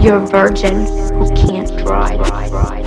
You're a virgin who can't drive.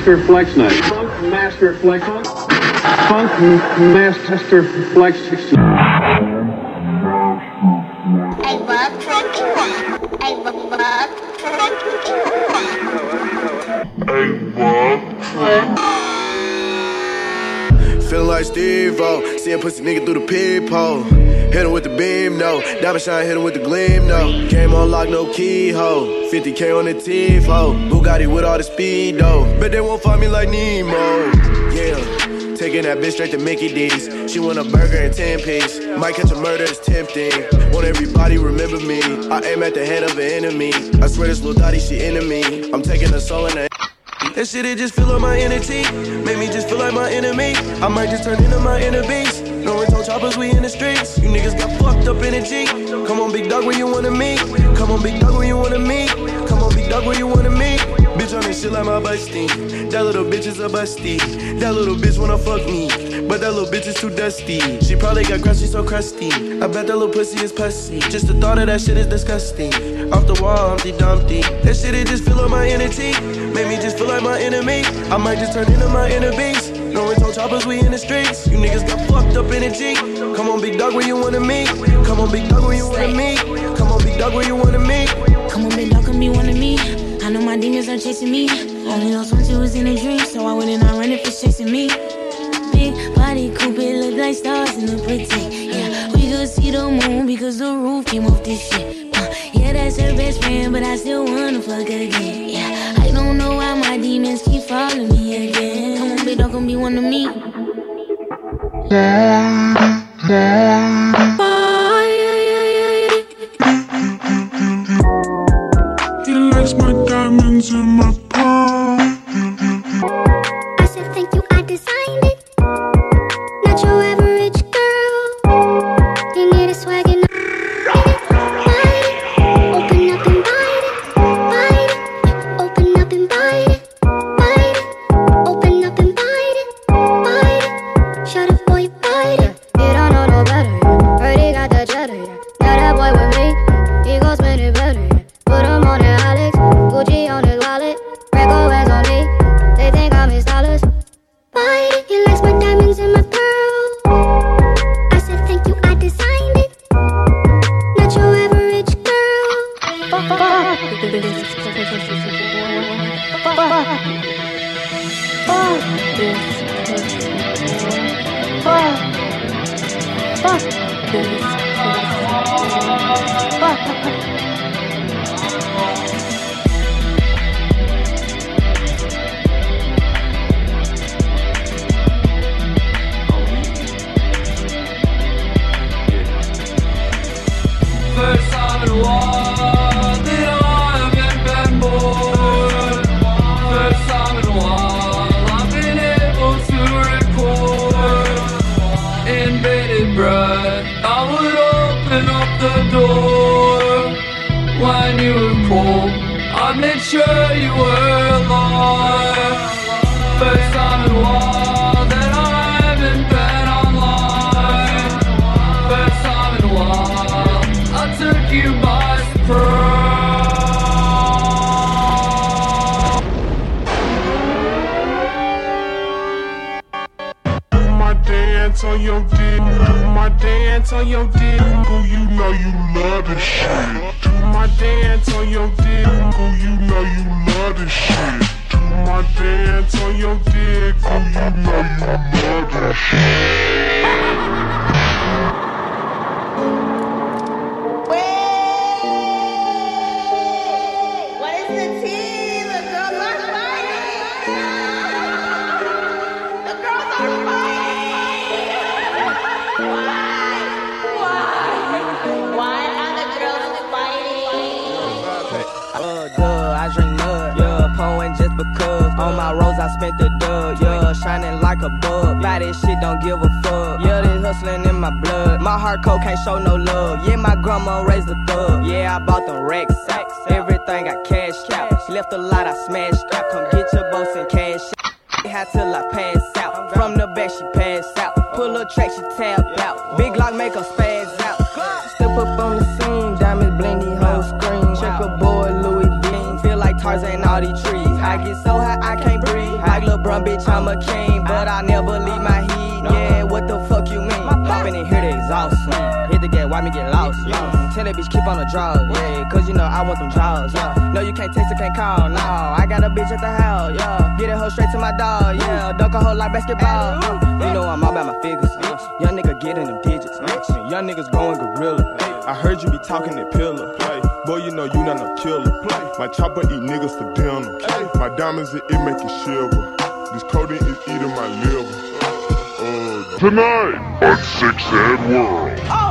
Master Flex Night. Funk Master Flex. Funk Master Flex. I love drinking wine. I love, love drinking wine. Feeling like Steve-O, seeing pussy nigga through the peephole. Hit him with the beam, no. Diamond shine, hit him with the gleam, no. Game on lock, no keyhole. 50k on the Tifo. Bugatti with all the speed, though. Bet they won't find me like Nemo. Yeah. Taking that bitch straight to Mickey D's. She want a burger and 10 piece. Might catch a murder, it's tempting. Want everybody remember me. I aim at the head of an enemy. I swear this little Dottie, she me. I'm taking a soul in the that shit, it just fill up my energy. Make me just feel like my enemy. I might just turn into my beast. No rental choppers, we in the streets. You niggas got fucked up energy. Come on, big dog, where you wanna meet? Come on, big dog, where you wanna meet? Come on, big dog, where you wanna meet? Bitch on this shit like my busty. That little bitch is a busty. That little bitch wanna fuck me. But that little bitch is too dusty. She probably got crusty, so crusty. I bet that little pussy is pussy. Just the thought of that shit is disgusting. Off the wall, Humpty Dumpty. That shit, it just fill up my energy. Make me just feel like my enemy. I might just turn into my inner beast. No rental choppers, we in the streets. You niggas got fucked up energy. Come on, big dog, where you wanna meet? Come on, big dog, where you wanna meet? Come on, big dog, where you wanna meet? Come on, big dog, come me wanna meet. I know my demons are chasing me. Only lost once it was in a dream, so I wouldn't not run if it's chasing me. Big body coupe, it look like stars in the pretty. Yeah, we could see the moon because the roof came off this shit. Uh, yeah, that's her best friend, but I still wanna fuck again. Yeah, I don't know why my demons keep following me again. Come on, dog, come be one of me. Yeah, yeah. He likes my diamonds in my Fuck. Fuck this. Fuck. Fuck this made sure you were alive. First time in a while that I haven't been online. First time in a while, I took you by surprise. My dance on your dick. Do my dance on your dick. Can't show no love. Yeah, my grandma raised a thug. Yeah, I bought the Rex sacks. Everything I cashed out. Left a lot, I smashed out. Come get your boss and cash out. High till I pass out. From the back, she pass out. Pull a track, she tap out. Big lock make her spaz out. Step up on the scene, diamonds blingy, whole screen. Check a boy, Louis Bean. Feel like Tarzan, all these trees. I get so high, I can't breathe. Like LeBron, bitch, I'm a king. But I never leave my heat. Yeah, what the fuck you mean? Popping in here, the exhaust. Mm. Hit the gate, why me get lost? Mm. Tell that bitch keep on the draws. Yeah, cause you know I want them draws. Yeah, no, you can't text or can't call. No, I got a bitch at the house. Yeah, get a hoe straight to my dog. Yeah, dunk a hoe like basketball. Mm. You know I'm all about my figures. Mm. Young nigga getting them digits. Mm. Young niggas going gorilla. I heard you be talking that pillar. Play. Boy, you know you not no killer. Play. My chopper eat niggas for dinner. My diamonds, it, it make it shiver. This codeine is eating my liver. Uh, Tonight on Six Ed World. Oh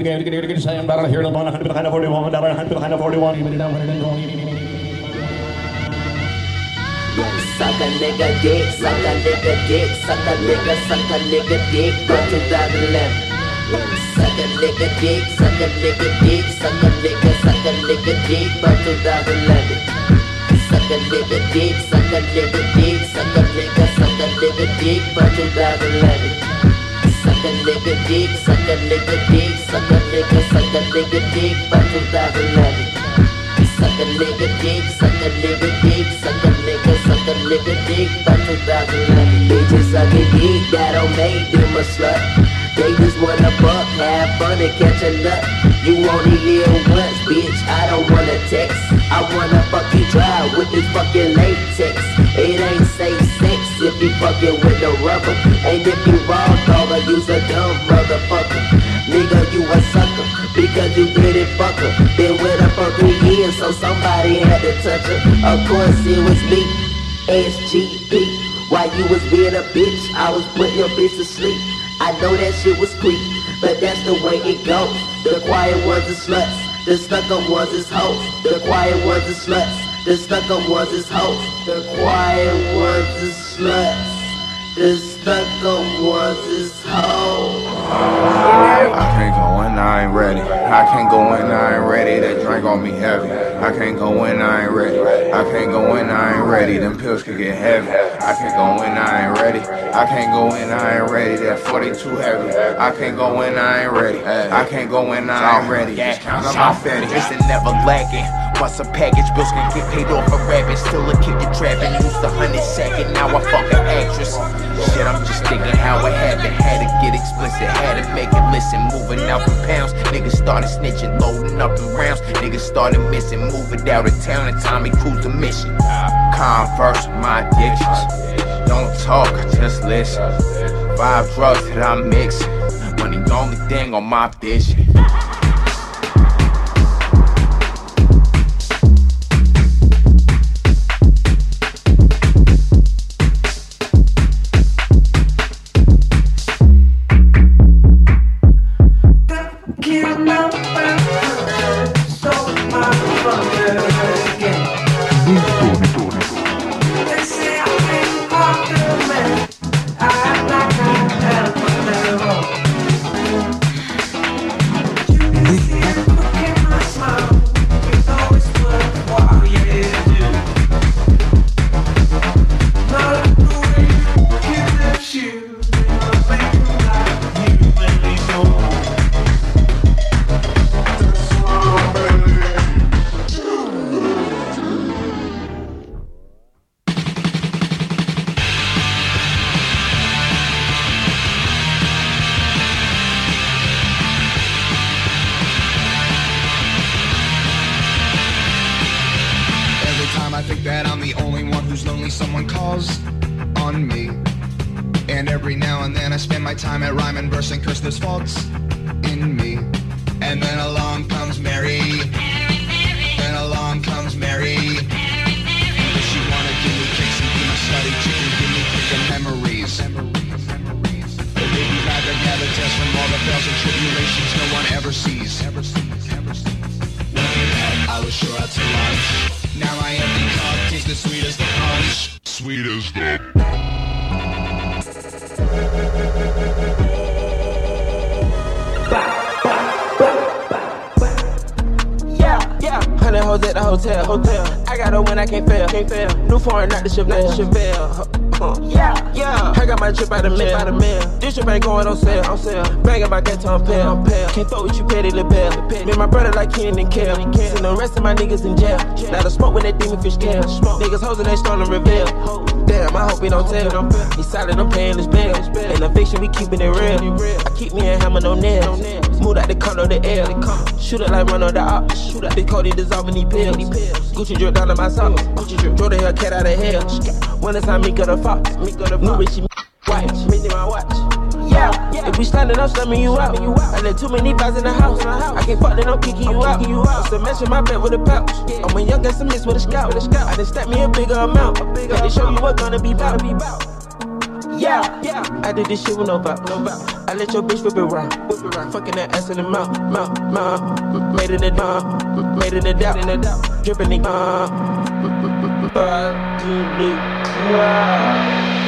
Sam dollar here, the one hundred behind the forty-one dollar, hundred behind the forty-one, even down hundred and twenty. Suck a nigga dick, suck a nigga dick, suck a nigga, suck a nigga dick, from 2011. Suck a nigga dick, suck a nigga dick, suck a nigga, suck a nigga dick, from 2011. Suck a nigga dick, suck a nigga dick, suck a nigga, suck a nigga dick, from 2011. Suck a nigga dick, suck a nigga dick, suck a nigga, suck a nigga dick, from 2011. Suck a nigga dick, suck a nigga dick, suck a nigga, suck a nigga dick, by 2011. Bitches sucking dick, that don't make them a slut. They just wanna fuck, have fun and catch a nut. You only live once, bitch, I don't wanna text. I wanna fuck you dry with this fucking latex. It ain't safe sex if you fucking with no rubber. And if you raw dog, you's a dumb motherfucker. Nigga, you a sucker because you didn't fuck her. Been with her for three years, so somebody had to touch her. Of course, it was me, SGP. While you was being a bitch, I was putting your bitch to sleep. I know that shit was creep, but that's the way it goes. The quiet ones is sluts, the stuck up ones is hoes. The quiet ones is sluts, the stuck up ones is hoes. The quiet ones is sluts, the stuck up ones is. I can't go when I ain't ready. I can't go when I ain't ready. That drink on me heavy. I can't go when I ain't ready. I can't go when I ain't ready. Them pills could get heavy. I can't go when I ain't ready. I can't go when I ain't ready. That 42 heavy. I can't go when I ain't ready. I can't go when I ain't ready. Just count up my fatty. It's never lacking. Once a package, bills can get paid off a rabbit. Still a kid you trapping. Used a hundred second, now I fuck an actress. Shit, I'm just thinking how it happened. Had to get explicit, had to make it listen. Moving out from pounds, niggas started snitching, loading up the rounds. Niggas started missing, moving out of town, and Tommy Cruise the mission. Converse with my addictions. Don't talk, just listen. Five drugs that I'm mixing. Money the only thing on my vision. Tribulations no one ever sees. Ever sees, ever sees. Looking back, I was sure out to lunch. Now my empty cup tastes the sweet as the punch. Sweet as the. Yeah, yeah. Hundred hoes at the hotel, hotel. I got her when I can't fail, can't fail. New foreign, not the Chevelle, Chevelle. I got my trip out of mail, out of mail. This trip ain't going on sale, on sale. Bang about that time pale, pale. Can't throw with you, petty little bell. Me and my brother like Kenan and Kel. Send the rest of my niggas in jail. Now the smoke when that demon fish tail. Niggas hoes and they stolen reveal. Damn, I hope he don't tell. He solid, I'm paying his bill. In the fiction, we keeping it real. I keep me a hammer, no nails. Smooth out the condo, the air. Shoot it like run on the op. Shoot out the Cody dissolving these pills. Gucci drip down to my socks. Gucci drip, draw the Hellcat out of hell. When it's time, me got a fox. New Richie, watch. Yeah. If we standing up, slamming you out. You out. I let too many vibes in the house. I can't fuck, then I'm kicking you out. You out. So in my bed with a pouch. And when a young guy, some miss with a scout. I just stack me a bigger amount. Got to show you what gonna be bout. Yeah, yeah. I did this shit with no vow, no. I let your bitch whip it round, whip. Fucking that ass in the mouth, mouth, mouth. Made in the dark, made in the doubt, in the doubt. Dripping the uh, but you need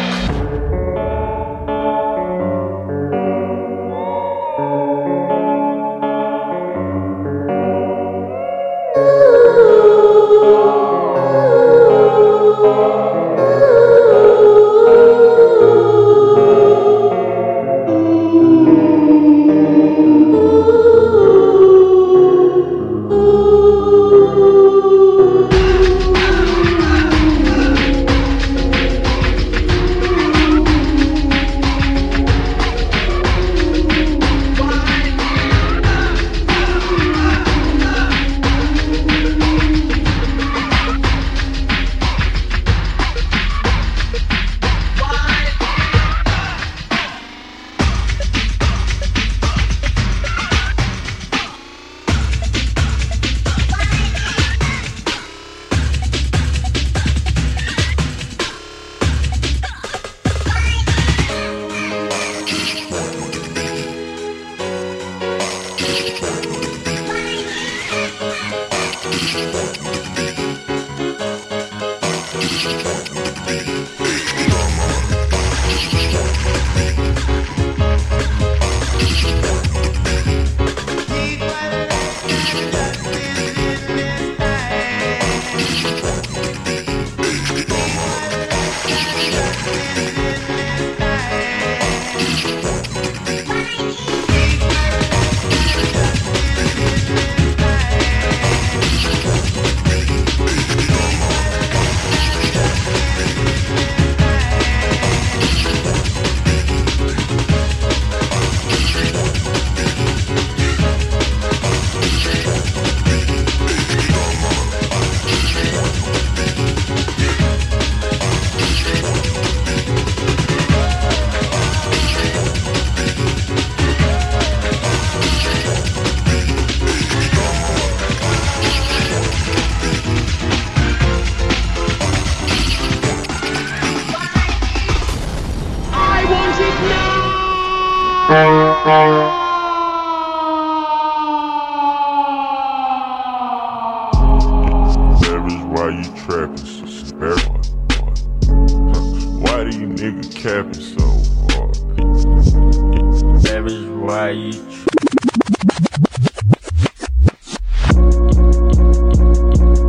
right.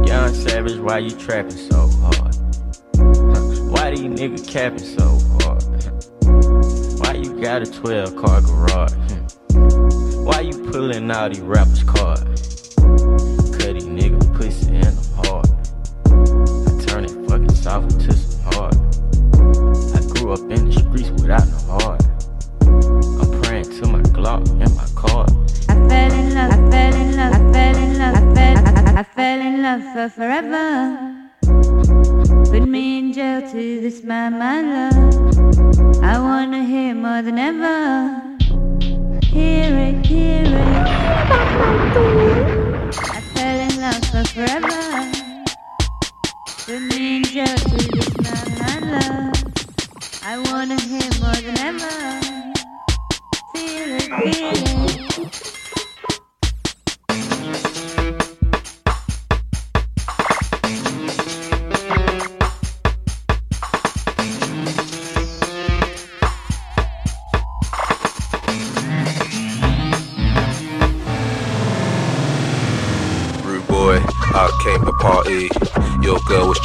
Young Savage, why you trapping so hard? Why these niggas capping so hard? Why you got a 12 car garage? Why you pulling all these rappers' cars?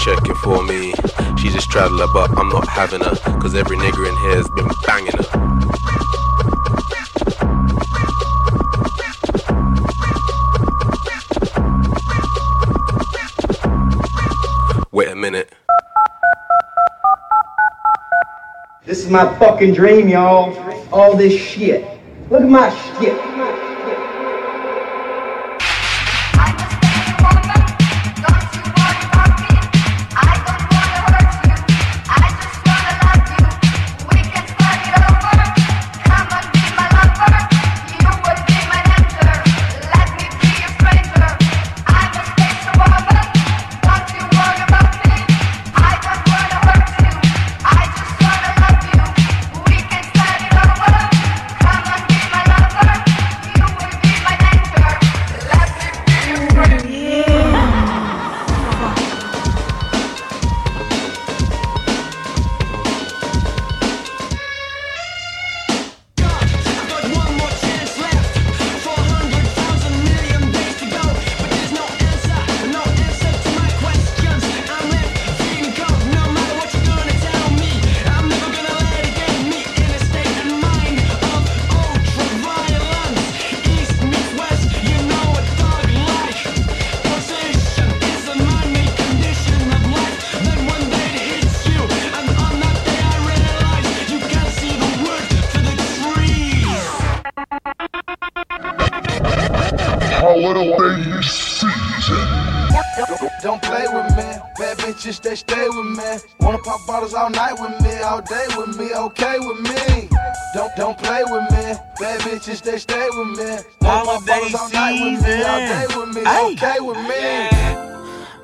checking for me. She just straddled her, but I'm not having her. Cause every nigger in here's been banging her. is my fucking dream, y'all. All this shit. Look at my daily season. Don't play with me, bad bitches they stay with me. Wanna pop bottles all night with me, all day with me, okay with me. Don't don't play with me, bad bitches they stay with me. Wanna pop bottles all night with me, all day with me, okay with me.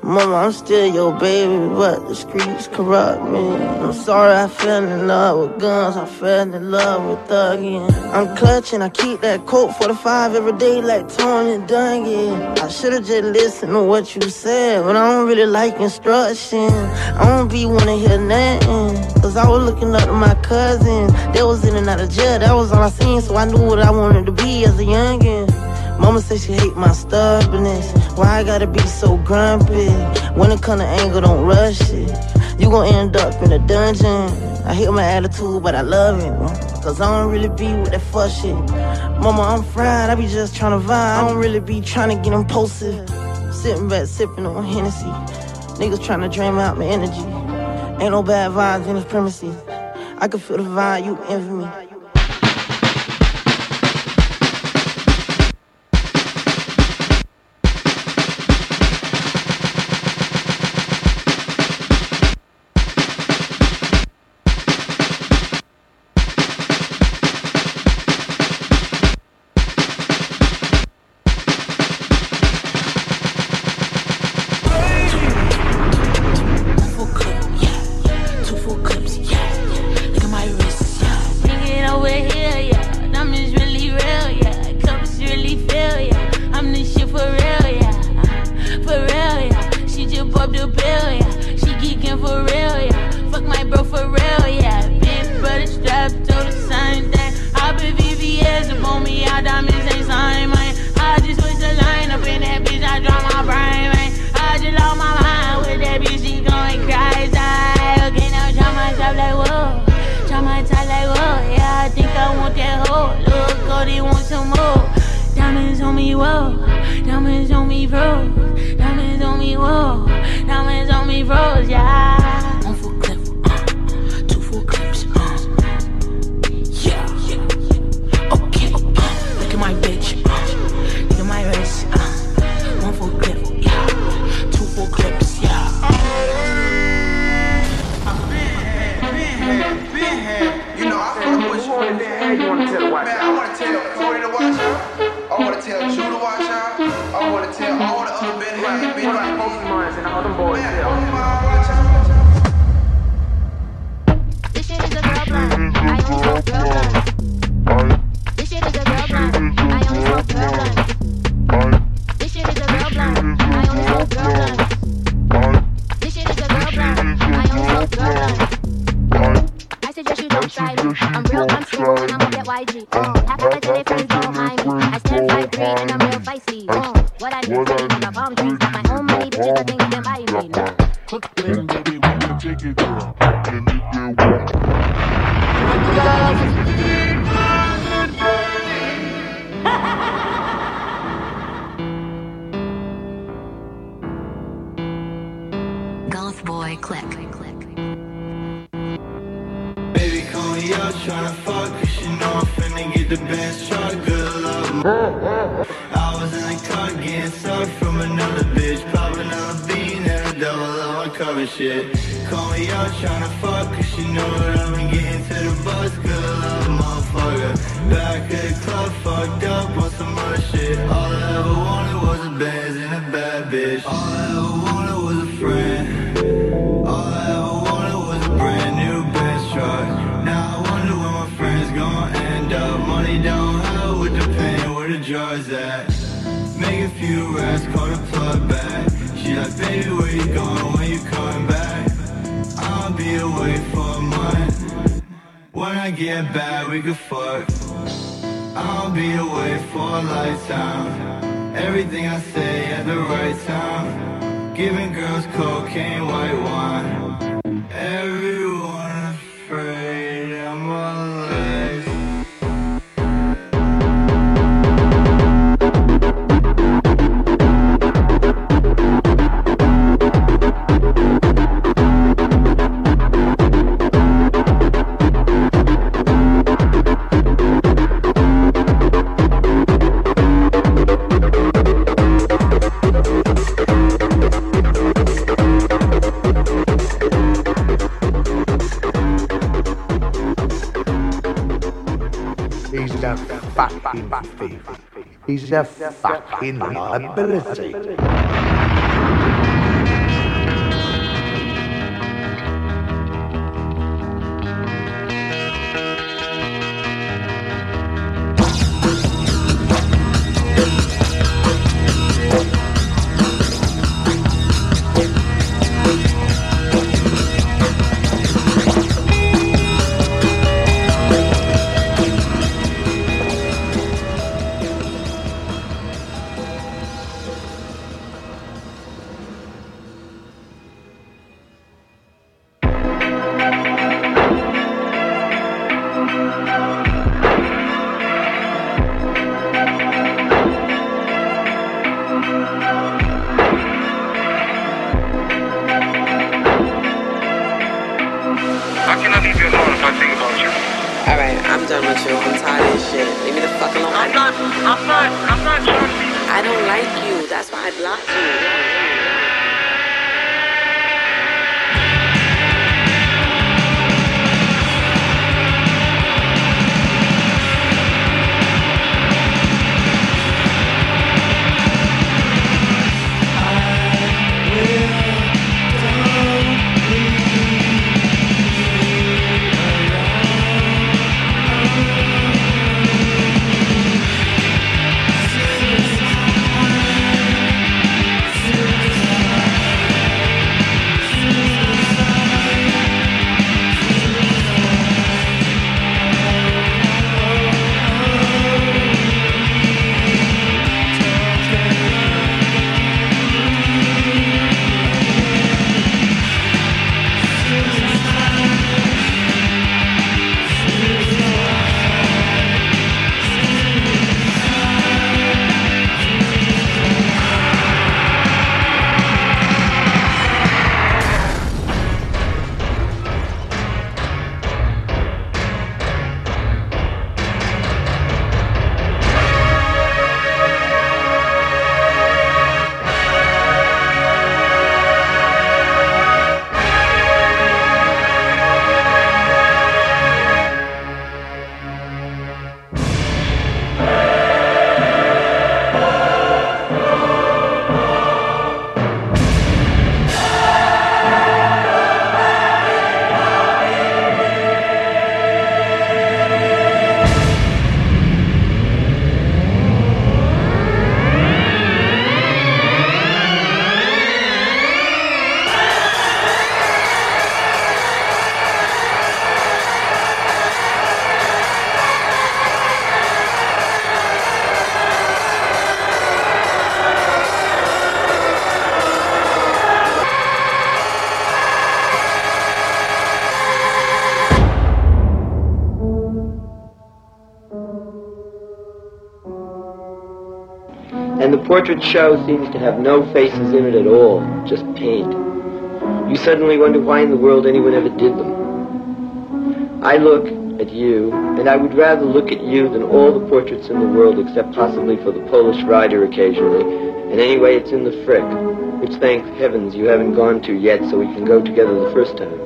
Mama, I'm still your baby, but the streets corrupt me. I'm sorry I fell in love with guns, I fell in love with thugging. I'm clutching, I keep that Colt 45 every day like Tony Dungy. I should've just listened to what you said, but I don't really like instruction. I don't be wanna hear nothing, cause I was looking up to my cousin. They was in and out of jail, that was all I seen, so I knew what I wanted to be as a youngin'. Mama say she hate my stubbornness. Why I gotta be so grumpy? When it come to anger, don't rush it. You gon' end up in a dungeon. I hate my attitude, but I love it. Cause I don't really be with that fuck shit. Mama, I'm fried, I be just tryna vibe. I don't really be tryna get impulsive. Sitting back, sipping on Hennessy. Niggas tryna drain out my energy. Ain't no bad vibes in this premises. I can feel the vibe, you envy me. Diamonds on me, whoa. Diamonds on me, bro. Diamonds on me, whoa. Diamonds on me, bros, yeah. Them boys. Get back, we could fuck. I'll be away for a lifetime. Everything I say at the right time. Giving girls cocaine, white wine. Faith. He's a fucking liability. Portrait show seems to have no faces in it at all, just paint. You suddenly wonder why in the world anyone ever did them. I look at you, and I would rather look at you than all the portraits in the world except possibly for the Polish rider occasionally. And anyway, it's in the Frick, which thank heavens you haven't gone to yet so we can go together the first time.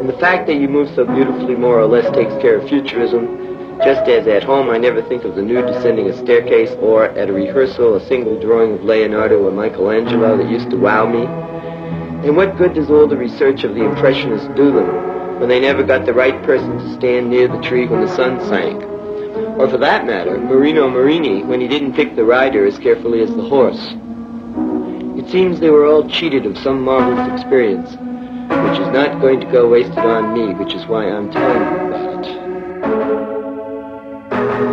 And the fact that you move so beautifully more or less takes care of futurism, just as at home I never think of the nude descending a staircase or at a rehearsal a single drawing of Leonardo or Michelangelo that used to wow me. And what good does all the research of the Impressionists do them when they never got the right person to stand near the tree when the sun sank? Or for that matter, Marino Marini when he didn't pick the rider as carefully as the horse. It seems they were all cheated of some marvelous experience, which is not going to go wasted on me, which is why I'm telling you about it thank you